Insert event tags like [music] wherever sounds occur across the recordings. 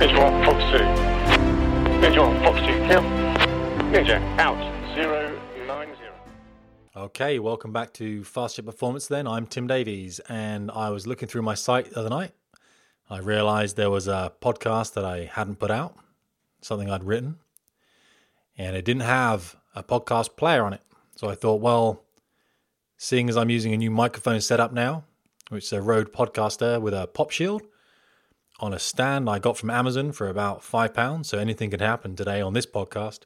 Ninja Fox 2. Ninja Fox 2 kill. Ninja out. 090. Okay, welcome back to Fast Jet Performance then. I'm Tim Davies, and I was looking through my site the other night. I realized there was a podcast that I hadn't put out, something I'd written, and it didn't have a podcast player on it. So I thought, well, seeing as I'm using a new microphone setup now, which is a Rode Podcaster with a pop shield on a stand I got from Amazon for about five pounds, so anything could happen today on this podcast.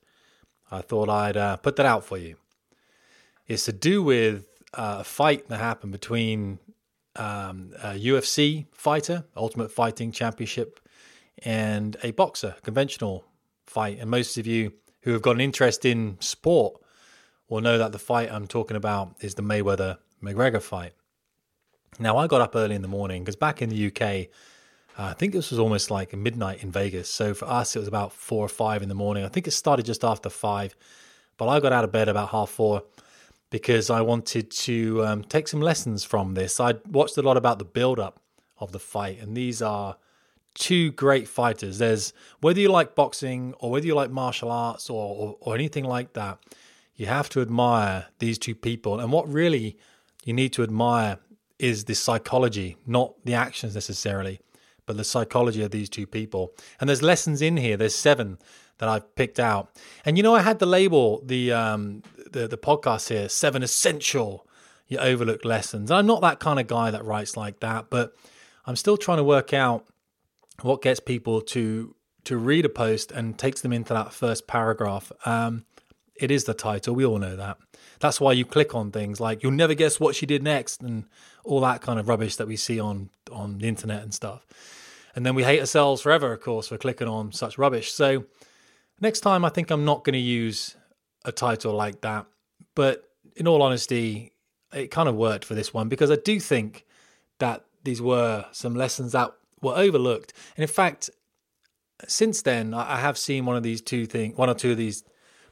I thought I'd uh, put that out for you. It's to do with uh, a fight that happened between um, a UFC fighter, Ultimate Fighting Championship, and a boxer, conventional fight. And most of you who have got an interest in sport will know that the fight I'm talking about is the Mayweather McGregor fight. Now, I got up early in the morning because back in the UK, I think this was almost like midnight in Vegas. So for us, it was about four or five in the morning. I think it started just after five, but I got out of bed about half four because I wanted to um, take some lessons from this. I watched a lot about the build up of the fight, and these are two great fighters. There's whether you like boxing or whether you like martial arts or, or, or anything like that, you have to admire these two people. And what really you need to admire is the psychology, not the actions necessarily, but the psychology of these two people. And there's lessons in here. There's seven that I've picked out. And you know, I had the label the um, the the podcast here, seven essential you overlooked lessons. I'm not that kind of guy that writes like that, but I'm still trying to work out what gets people to to read a post and takes them into that first paragraph. Um, it is the title. We all know that. That's why you click on things like you'll never guess what she did next and all that kind of rubbish that we see on on the internet and stuff. And then we hate ourselves forever, of course, for clicking on such rubbish. So next time, I think I'm not going to use a title like that. But in all honesty, it kind of worked for this one because I do think that these were some lessons that were overlooked. And in fact, since then, I have seen one of these two things, one or two of these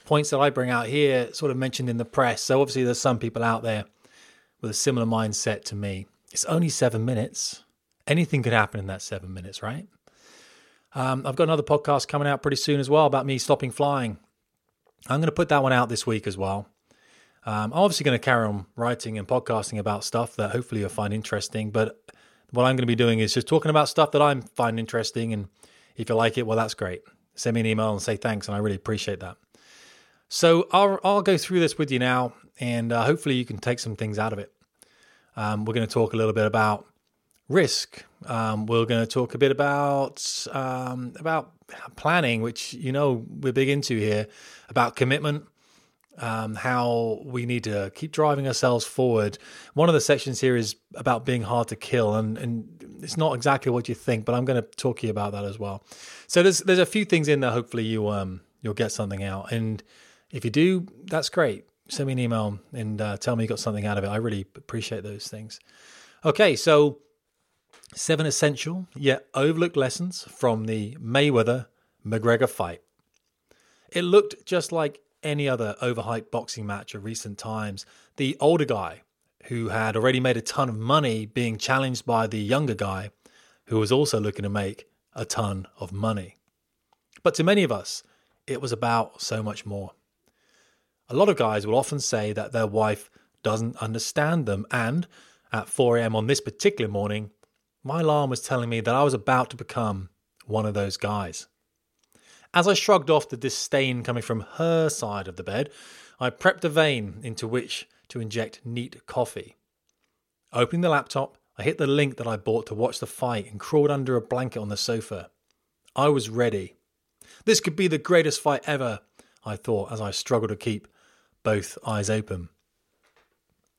points that I bring out here sort of mentioned in the press. So obviously, there's some people out there with a similar mindset to me. It's only seven minutes. Anything could happen in that seven minutes, right? Um, I've got another podcast coming out pretty soon as well about me stopping flying. I'm going to put that one out this week as well. Um, I'm obviously going to carry on writing and podcasting about stuff that hopefully you'll find interesting. But what I'm going to be doing is just talking about stuff that I find interesting. And if you like it, well, that's great. Send me an email and say thanks, and I really appreciate that. So I'll, I'll go through this with you now, and uh, hopefully you can take some things out of it. Um, we're going to talk a little bit about risk. Um, we're going to talk a bit about um, about planning, which you know we're big into here, about commitment, um, how we need to keep driving ourselves forward. One of the sections here is about being hard to kill, and, and it's not exactly what you think, but I'm going to talk to you about that as well. So there's there's a few things in there. Hopefully you um you'll get something out, and if you do, that's great. Send me an email and uh, tell me you got something out of it. I really appreciate those things. Okay, so seven essential yet overlooked lessons from the Mayweather McGregor fight. It looked just like any other overhyped boxing match of recent times. The older guy, who had already made a ton of money, being challenged by the younger guy, who was also looking to make a ton of money. But to many of us, it was about so much more. A lot of guys will often say that their wife doesn't understand them, and at 4 a.m. on this particular morning, my alarm was telling me that I was about to become one of those guys. As I shrugged off the disdain coming from her side of the bed, I prepped a vein into which to inject neat coffee. Opening the laptop, I hit the link that I bought to watch the fight and crawled under a blanket on the sofa. I was ready. This could be the greatest fight ever, I thought as I struggled to keep both eyes open.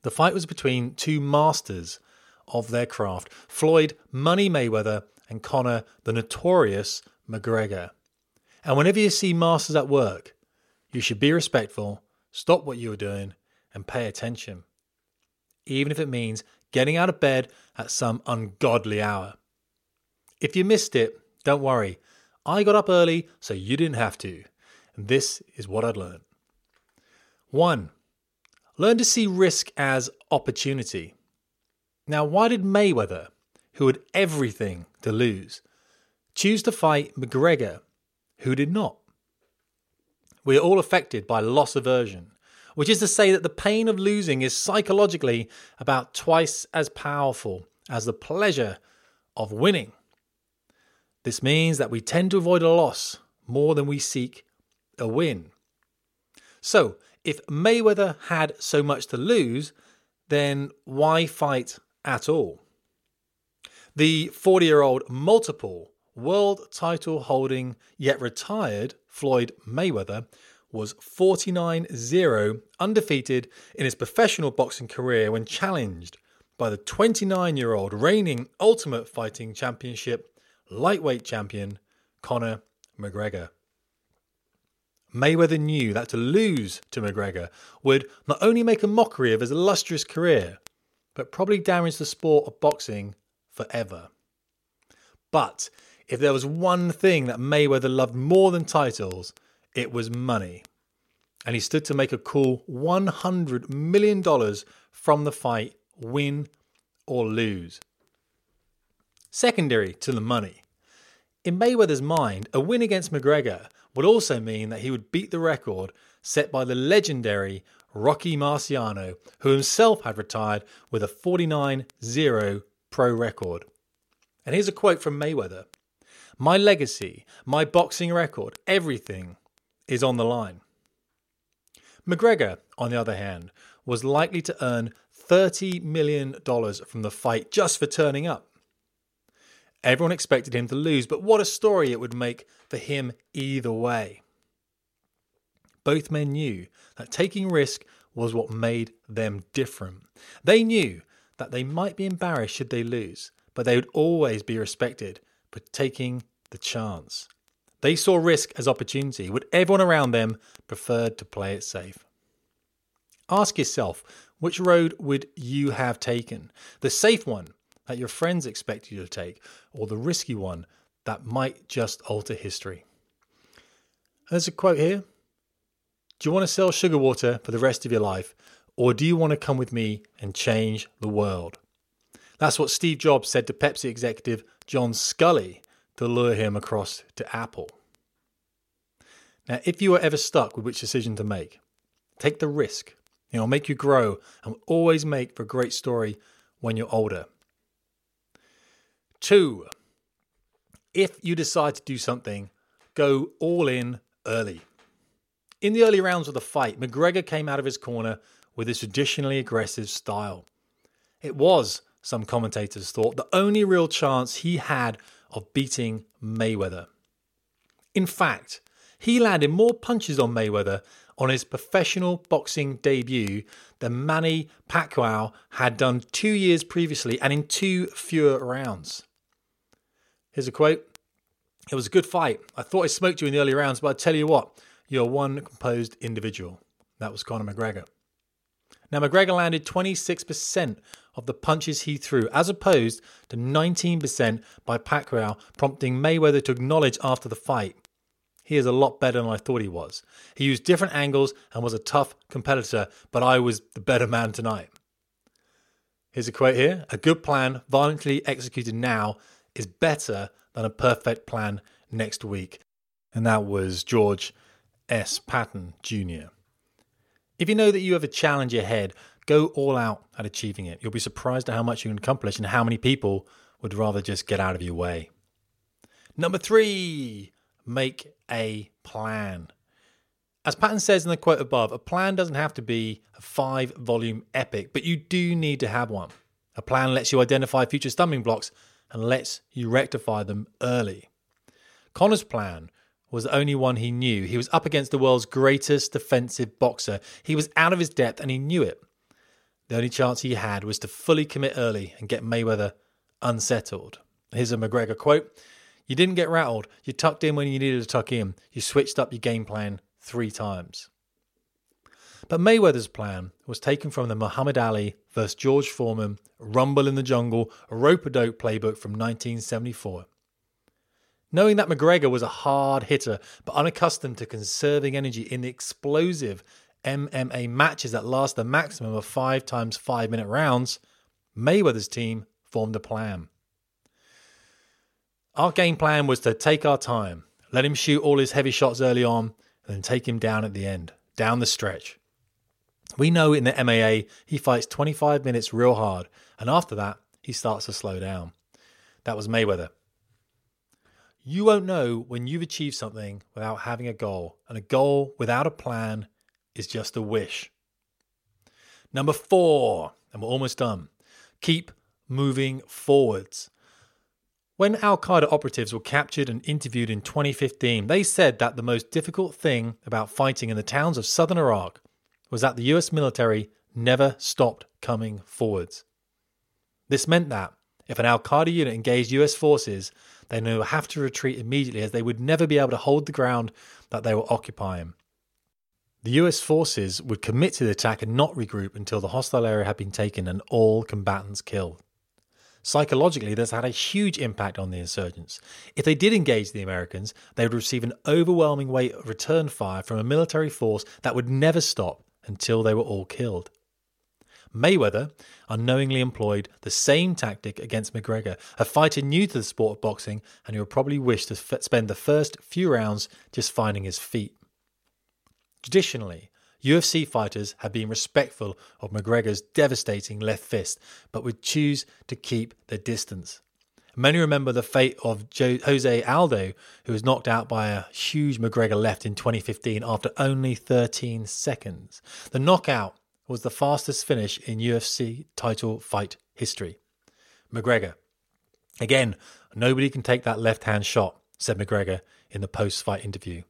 The fight was between two masters of their craft Floyd Money Mayweather and Conor the notorious McGregor. And whenever you see masters at work, you should be respectful, stop what you're doing, and pay attention. Even if it means getting out of bed at some ungodly hour. If you missed it, don't worry. I got up early so you didn't have to. And this is what I'd learned. 1. Learn to see risk as opportunity. Now, why did Mayweather, who had everything to lose, choose to fight McGregor, who did not. We are all affected by loss aversion, which is to say that the pain of losing is psychologically about twice as powerful as the pleasure of winning. This means that we tend to avoid a loss more than we seek a win. So, if Mayweather had so much to lose, then why fight at all? The 40 year old multiple world title holding yet retired Floyd Mayweather was 49 0 undefeated in his professional boxing career when challenged by the 29 year old reigning Ultimate Fighting Championship lightweight champion Conor McGregor. Mayweather knew that to lose to McGregor would not only make a mockery of his illustrious career, but probably damage the sport of boxing forever. But if there was one thing that Mayweather loved more than titles, it was money. And he stood to make a cool $100 million from the fight, win or lose. Secondary to the money. In Mayweather's mind, a win against McGregor would also mean that he would beat the record set by the legendary Rocky Marciano, who himself had retired with a 49 0 pro record. And here's a quote from Mayweather My legacy, my boxing record, everything is on the line. McGregor, on the other hand, was likely to earn $30 million from the fight just for turning up. Everyone expected him to lose, but what a story it would make for him either way. Both men knew that taking risk was what made them different. They knew that they might be embarrassed should they lose, but they would always be respected for taking the chance. They saw risk as opportunity, Would everyone around them preferred to play it safe. Ask yourself which road would you have taken? The safe one that your friends expect you to take, or the risky one that might just alter history. There's a quote here Do you want to sell sugar water for the rest of your life, or do you want to come with me and change the world? That's what Steve Jobs said to Pepsi executive John Sculley to lure him across to Apple. Now, if you are ever stuck with which decision to make, take the risk. It'll make you grow and will always make for a great story when you're older. Two, if you decide to do something, go all in early. In the early rounds of the fight, McGregor came out of his corner with his traditionally aggressive style. It was, some commentators thought, the only real chance he had of beating Mayweather. In fact, he landed more punches on Mayweather on his professional boxing debut than Manny Pacquiao had done two years previously and in two fewer rounds. Here's a quote It was a good fight. I thought I smoked you in the early rounds, but I tell you what, you're one composed individual. That was Conor McGregor. Now, McGregor landed 26% of the punches he threw, as opposed to 19% by Pacquiao, prompting Mayweather to acknowledge after the fight. He is a lot better than I thought he was. He used different angles and was a tough competitor, but I was the better man tonight. Here's a quote here A good plan, violently executed now, is better than a perfect plan next week. And that was George S. Patton Jr. If you know that you have a challenge ahead, go all out at achieving it. You'll be surprised at how much you can accomplish and how many people would rather just get out of your way. Number three, make a plan. As Patton says in the quote above, a plan doesn't have to be a five volume epic, but you do need to have one. A plan lets you identify future stumbling blocks and lets you rectify them early. Conor's plan was the only one he knew. He was up against the world's greatest defensive boxer. He was out of his depth and he knew it. The only chance he had was to fully commit early and get Mayweather unsettled. Here's a McGregor quote You didn't get rattled. You tucked in when you needed to tuck in. You switched up your game plan three times. But Mayweather's plan was taken from the Muhammad Ali vs. George Foreman Rumble in the Jungle rope a dope playbook from 1974. Knowing that McGregor was a hard hitter but unaccustomed to conserving energy in explosive MMA matches that last a maximum of five times five minute rounds, Mayweather's team formed a plan. Our game plan was to take our time, let him shoot all his heavy shots early on, and then take him down at the end, down the stretch. We know in the MMA he fights 25 minutes real hard, and after that, he starts to slow down. That was Mayweather. You won't know when you've achieved something without having a goal, and a goal without a plan is just a wish. Number four, and we're almost done. Keep moving forwards. When Al Qaeda operatives were captured and interviewed in 2015, they said that the most difficult thing about fighting in the towns of southern Iraq was that the US military never stopped coming forwards. This meant that if an Al Qaeda unit engaged US forces, they knew would have to retreat immediately as they would never be able to hold the ground that they were occupying. The US forces would commit to the attack and not regroup until the hostile area had been taken and all combatants killed. Psychologically, this had a huge impact on the insurgents. If they did engage the Americans, they would receive an overwhelming weight of return fire from a military force that would never stop until they were all killed. Mayweather unknowingly employed the same tactic against McGregor, a fighter new to the sport of boxing and who would probably wish to f- spend the first few rounds just finding his feet. Traditionally, UFC fighters have been respectful of McGregor's devastating left fist, but would choose to keep their distance. Many remember the fate of Jose Aldo, who was knocked out by a huge McGregor left in 2015 after only 13 seconds. The knockout was the fastest finish in UFC title fight history. McGregor. Again, nobody can take that left hand shot, said McGregor in the post fight interview.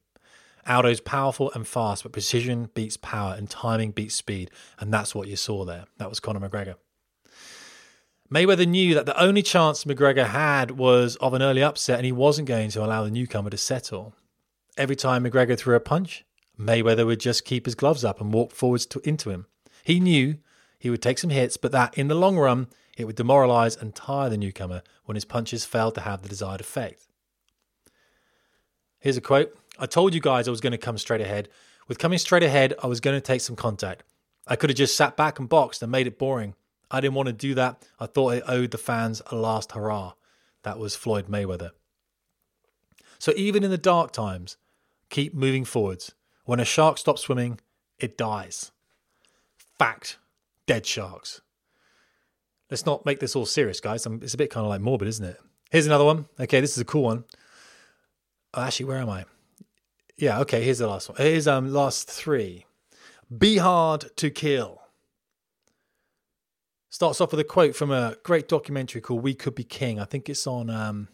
Aldo's powerful and fast, but precision beats power and timing beats speed. And that's what you saw there. That was Conor McGregor. Mayweather knew that the only chance McGregor had was of an early upset, and he wasn't going to allow the newcomer to settle. Every time McGregor threw a punch, Mayweather would just keep his gloves up and walk forwards to, into him. He knew he would take some hits, but that in the long run, it would demoralize and tire the newcomer when his punches failed to have the desired effect. Here's a quote I told you guys I was going to come straight ahead. With coming straight ahead, I was going to take some contact. I could have just sat back and boxed and made it boring. I didn't want to do that. I thought I owed the fans a last hurrah. That was Floyd Mayweather. So even in the dark times, keep moving forwards. When a shark stops swimming, it dies. Fact. Dead sharks. Let's not make this all serious, guys. It's a bit kind of like morbid, isn't it? Here's another one. Okay, this is a cool one. Oh, actually, where am I? Yeah, okay, here's the last one. Here's um last three. Be hard to kill. Starts off with a quote from a great documentary called We Could Be King. I think it's on um,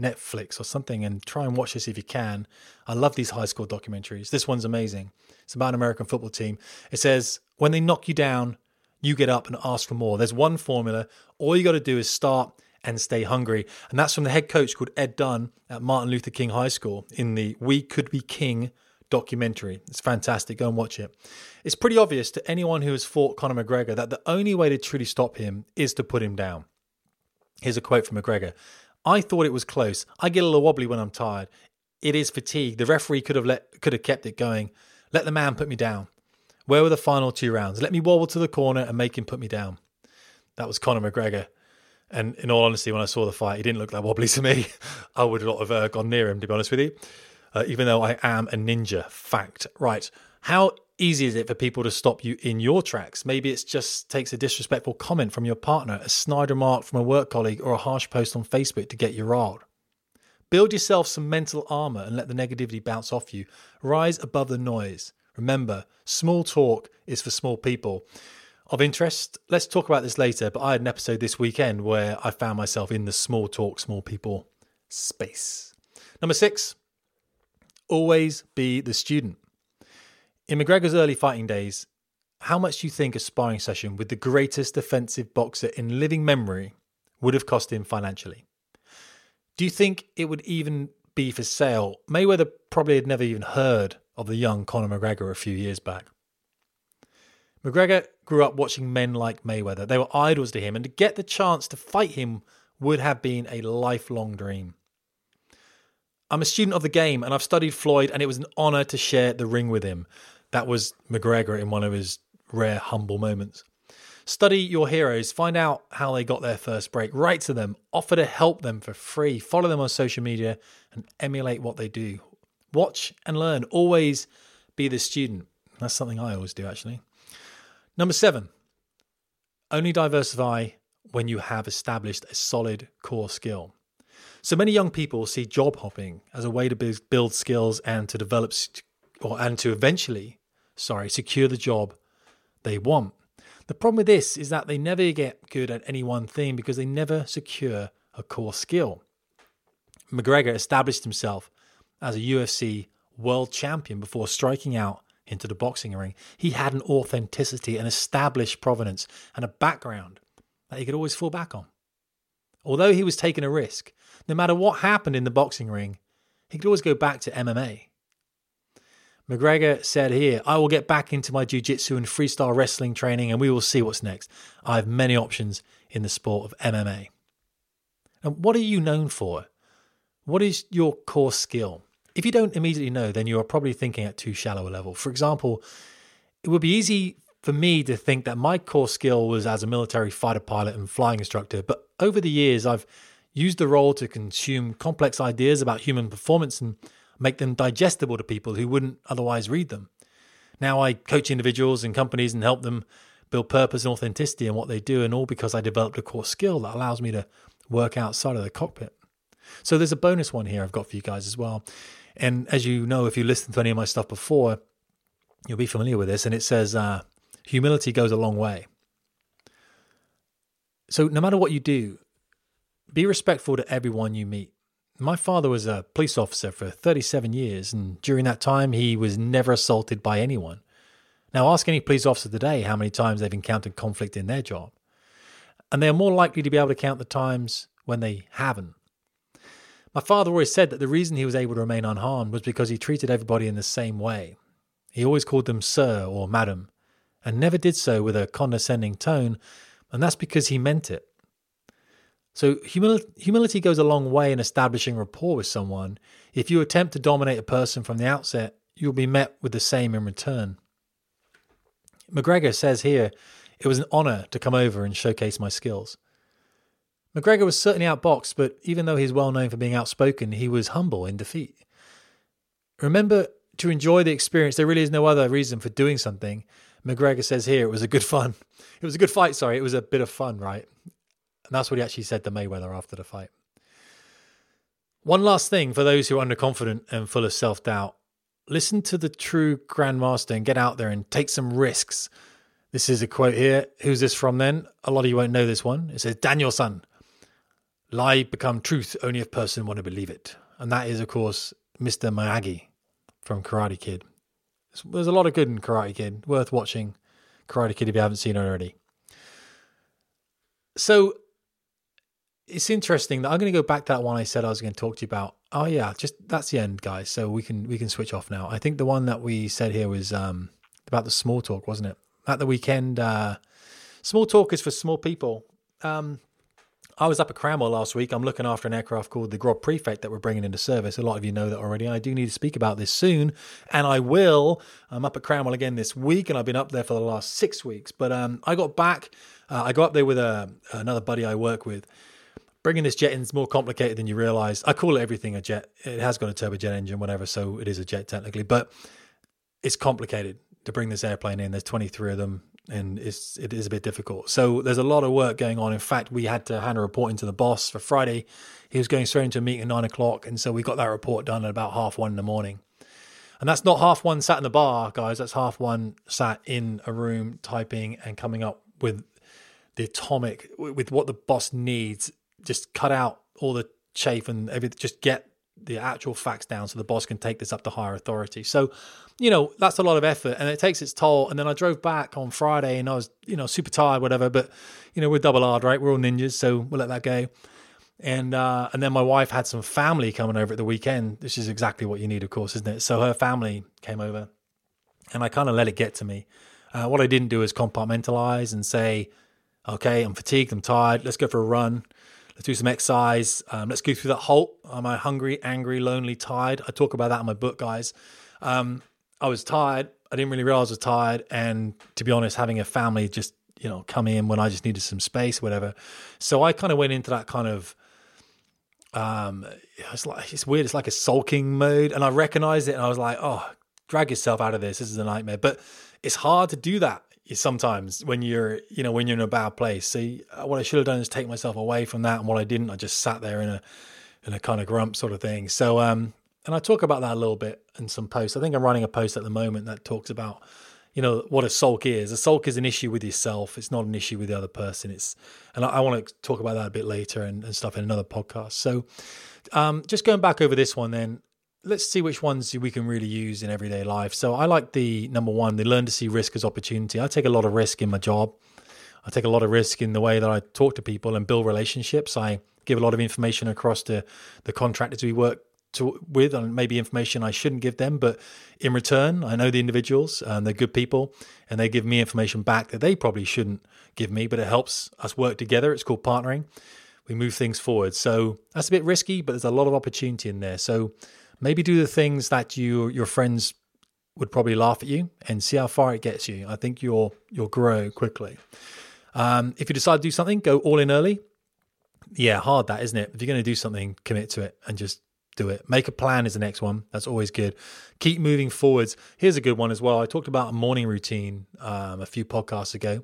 Netflix or something, and try and watch this if you can. I love these high school documentaries. This one's amazing. It's about an American football team. It says, when they knock you down, you get up and ask for more. There's one formula. All you got to do is start and stay hungry. And that's from the head coach called Ed Dunn at Martin Luther King High School in the We Could Be King documentary. It's fantastic. Go and watch it. It's pretty obvious to anyone who has fought Conor McGregor that the only way to truly stop him is to put him down. Here's a quote from McGregor. I thought it was close. I get a little wobbly when I'm tired. It is fatigue. The referee could have let could have kept it going. Let the man put me down. Where were the final two rounds? Let me wobble to the corner and make him put me down. That was Conor McGregor. And in all honesty, when I saw the fight, he didn't look that wobbly to me. [laughs] I would not have uh, gone near him, to be honest with you, uh, even though I am a ninja. Fact. Right. How easy is it for people to stop you in your tracks? Maybe it just takes a disrespectful comment from your partner, a snide remark from a work colleague, or a harsh post on Facebook to get you riled. Build yourself some mental armor and let the negativity bounce off you. Rise above the noise. Remember, small talk is for small people of interest. Let's talk about this later, but I had an episode this weekend where I found myself in the small talk, small people space. Number six, always be the student. In McGregor's early fighting days, how much do you think a sparring session with the greatest defensive boxer in living memory would have cost him financially? Do you think it would even be for sale? Mayweather probably had never even heard of the young Conor McGregor a few years back. McGregor grew up watching men like Mayweather. They were idols to him, and to get the chance to fight him would have been a lifelong dream. I'm a student of the game and I've studied Floyd, and it was an honor to share the ring with him. That was McGregor in one of his rare, humble moments. Study your heroes, find out how they got their first break, write to them, offer to help them for free, follow them on social media, and emulate what they do. Watch and learn. Always be the student. That's something I always do, actually. Number seven, only diversify when you have established a solid core skill. So many young people see job hopping as a way to build skills and to develop or and to eventually, sorry, secure the job they want. The problem with this is that they never get good at any one thing because they never secure a core skill. McGregor established himself as a UFC world champion before striking out into the boxing ring. He had an authenticity, an established provenance, and a background that he could always fall back on. Although he was taking a risk, no matter what happened in the boxing ring, he could always go back to MMA. McGregor said here, I will get back into my jiu jitsu and freestyle wrestling training and we will see what's next. I have many options in the sport of MMA. And what are you known for? What is your core skill? If you don't immediately know, then you are probably thinking at too shallow a level. For example, it would be easy for me to think that my core skill was as a military fighter pilot and flying instructor, but over the years I've used the role to consume complex ideas about human performance and make them digestible to people who wouldn't otherwise read them. Now I coach individuals and companies and help them build purpose and authenticity in what they do, and all because I developed a core skill that allows me to work outside of the cockpit. So there's a bonus one here I've got for you guys as well. And as you know, if you listened to any of my stuff before, you'll be familiar with this. And it says, uh, humility goes a long way. So no matter what you do, be respectful to everyone you meet. My father was a police officer for 37 years, and during that time, he was never assaulted by anyone. Now, ask any police officer today how many times they've encountered conflict in their job. And they are more likely to be able to count the times when they haven't. My father always said that the reason he was able to remain unharmed was because he treated everybody in the same way. He always called them sir or madam, and never did so with a condescending tone, and that's because he meant it. So, humil- humility goes a long way in establishing rapport with someone. If you attempt to dominate a person from the outset, you'll be met with the same in return. McGregor says here, it was an honor to come over and showcase my skills. McGregor was certainly outboxed, but even though he's well known for being outspoken, he was humble in defeat. Remember to enjoy the experience. There really is no other reason for doing something. McGregor says here it was a good fun. [laughs] It was a good fight, sorry. It was a bit of fun, right? And that's what he actually said to Mayweather after the fight. One last thing for those who are underconfident and full of self doubt listen to the true grandmaster and get out there and take some risks. This is a quote here. Who's this from then? A lot of you won't know this one. It says, Daniel-san, lie become truth only if person want to believe it. And that is, of course, Mr. Miyagi from Karate Kid. There's a lot of good in Karate Kid, worth watching Karate Kid if you haven't seen it already. So it's interesting that I'm going to go back to that one I said I was going to talk to you about. Oh yeah, just that's the end, guys. So we can we can switch off now. I think the one that we said here was um, about the small talk, wasn't it? At the weekend, uh, small talk is for small people. Um, I was up at Cranwell last week. I'm looking after an aircraft called the Grob Prefect that we're bringing into service. A lot of you know that already. I do need to speak about this soon, and I will. I'm up at Cranwell again this week, and I've been up there for the last six weeks. But um, I got back. Uh, I got up there with a, uh, another buddy I work with bringing this jet in is more complicated than you realize. I call it everything a jet. It has got a turbojet engine, whatever, so it is a jet technically, but it's complicated to bring this airplane in. There's 23 of them, and it's it is a bit difficult. So there's a lot of work going on. In fact, we had to hand a report into the boss for Friday. He was going straight into a meeting at nine o'clock, and so we got that report done at about half one in the morning. And that's not half one sat in the bar, guys. That's half one sat in a room typing and coming up with the atomic with what the boss needs just cut out all the chafe and everything, just get the actual facts down so the boss can take this up to higher authority. So, you know, that's a lot of effort and it takes its toll. And then I drove back on Friday and I was, you know, super tired, whatever. But, you know, we're double hard, right? We're all ninjas, so we'll let that go. And uh, and then my wife had some family coming over at the weekend. This is exactly what you need, of course, isn't it? So her family came over, and I kind of let it get to me. Uh, what I didn't do is compartmentalize and say, "Okay, I'm fatigued, I'm tired. Let's go for a run." Let's do some exercise. Um, let's go through that halt. Am I hungry, angry, lonely, tired? I talk about that in my book, guys. Um, I was tired. I didn't really realize I was tired. And to be honest, having a family just you know, come in when I just needed some space, whatever. So I kind of went into that kind of um it's like it's weird, it's like a sulking mode. And I recognized it and I was like, oh, drag yourself out of this. This is a nightmare. But it's hard to do that sometimes when you're you know when you're in a bad place see what i should have done is take myself away from that and what i didn't i just sat there in a in a kind of grump sort of thing. So um and i talk about that a little bit in some posts. I think i'm running a post at the moment that talks about you know what a sulk is. A sulk is an issue with yourself. It's not an issue with the other person. It's and i, I want to talk about that a bit later and, and stuff in another podcast. So um just going back over this one then let's see which ones we can really use in everyday life. So I like the number one, the learn to see risk as opportunity. I take a lot of risk in my job. I take a lot of risk in the way that I talk to people and build relationships. I give a lot of information across to the contractors we work to, with, and maybe information I shouldn't give them. But in return, I know the individuals and they're good people, and they give me information back that they probably shouldn't give me. But it helps us work together. It's called partnering. We move things forward. So that's a bit risky, but there's a lot of opportunity in there. So maybe do the things that you your friends would probably laugh at you and see how far it gets you. I think you'll you'll grow quickly. Um, if you decide to do something, go all in early. Yeah, hard that isn't it? If you're going to do something, commit to it and just do it. Make a plan is the next one. That's always good. Keep moving forwards. Here's a good one as well. I talked about a morning routine um, a few podcasts ago.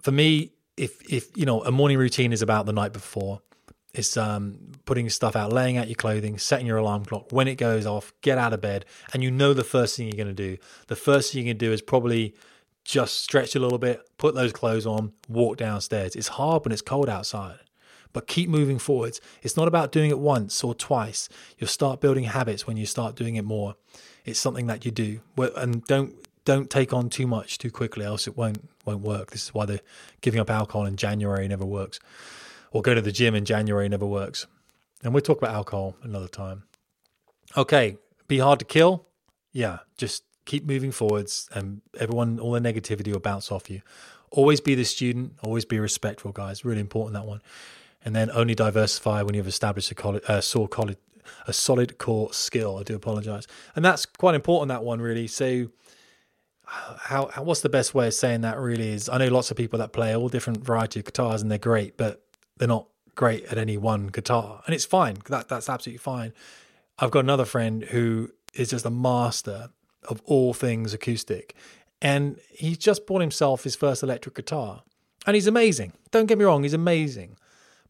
For me, if if you know a morning routine is about the night before, it's um, putting stuff out, laying out your clothing, setting your alarm clock. When it goes off, get out of bed, and you know the first thing you're going to do. The first thing you can do is probably just stretch a little bit, put those clothes on, walk downstairs. It's hard when it's cold outside, but keep moving forwards. It's not about doing it once or twice. You'll start building habits when you start doing it more. It's something that you do, and don't don't take on too much too quickly, else it won't won't work. This is why the giving up alcohol in January never works or go to the gym in January never works. And we'll talk about alcohol another time. Okay, be hard to kill. Yeah, just keep moving forwards and everyone, all the negativity will bounce off you. Always be the student, always be respectful, guys. Really important that one. And then only diversify when you've established a, college, uh, college, a solid core skill. I do apologize. And that's quite important, that one, really. So, how, how what's the best way of saying that really is I know lots of people that play all different variety of guitars and they're great, but they're not great at any one guitar, and it's fine. That that's absolutely fine. I've got another friend who is just a master of all things acoustic, and he's just bought himself his first electric guitar, and he's amazing. Don't get me wrong, he's amazing,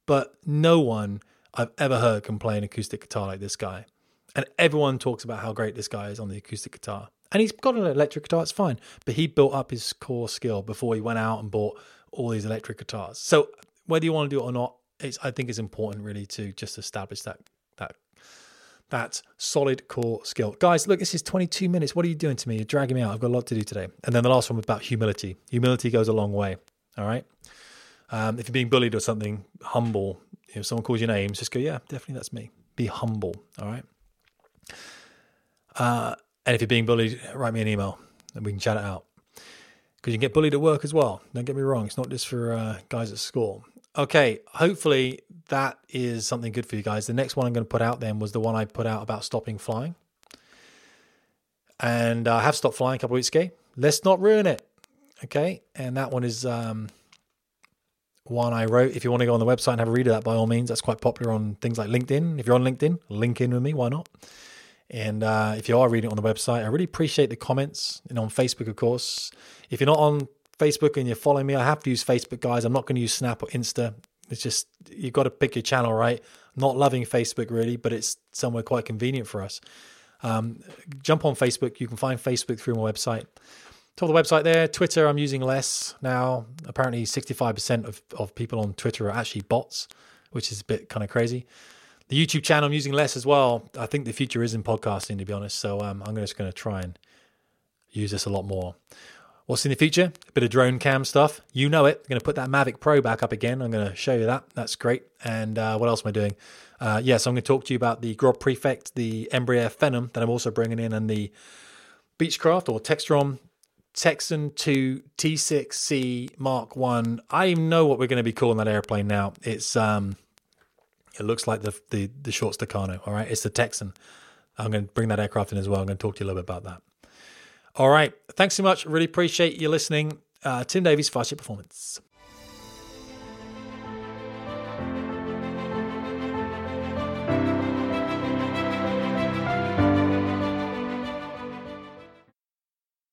but no one I've ever heard can play an acoustic guitar like this guy, and everyone talks about how great this guy is on the acoustic guitar. And he's got an electric guitar, it's fine. But he built up his core skill before he went out and bought all these electric guitars. So whether you want to do it or not, it's, I think it's important really to just establish that that that solid core skill. Guys, look, this is 22 minutes. What are you doing to me? You're dragging me out. I've got a lot to do today. And then the last one about humility. Humility goes a long way. All right. Um, if you're being bullied or something, humble. If someone calls your names, just go, yeah, definitely that's me. Be humble. All right. Uh, and if you're being bullied, write me an email and we can chat it out. Because you can get bullied at work as well. Don't get me wrong. It's not just for uh, guys at school. Okay, hopefully that is something good for you guys. The next one I'm going to put out then was the one I put out about stopping flying. And I have stopped flying a couple weeks ago. Let's not ruin it. Okay, and that one is um, one I wrote. If you want to go on the website and have a read of that, by all means, that's quite popular on things like LinkedIn. If you're on LinkedIn, link in with me. Why not? And uh, if you are reading it on the website, I really appreciate the comments. And on Facebook, of course. If you're not on Facebook and you're following me, I have to use Facebook, guys. I'm not going to use Snap or Insta. It's just you've got to pick your channel, right? Not loving Facebook really, but it's somewhere quite convenient for us. Um, jump on Facebook. You can find Facebook through my website. Top of the website there. Twitter, I'm using less now. Apparently, 65% of, of people on Twitter are actually bots, which is a bit kind of crazy. The YouTube channel, I'm using less as well. I think the future is in podcasting, to be honest. So um, I'm just going to try and use this a lot more. What's in the future? A bit of drone cam stuff. You know it. I'm going to put that Mavic Pro back up again. I'm going to show you that. That's great. And uh, what else am I doing? Uh, yes, yeah, so I'm going to talk to you about the Grob Prefect, the Embraer Phenom that I'm also bringing in, and the Beechcraft or Textron Texan 2 T6C Mark 1. I know what we're going to be calling that airplane now. It's um it looks like the the, the Short Tucano, all right? It's the Texan. I'm going to bring that aircraft in as well. I'm going to talk to you a little bit about that. All right. Thanks so much. Really appreciate you listening. uh, Tim Davies, Jet Performance.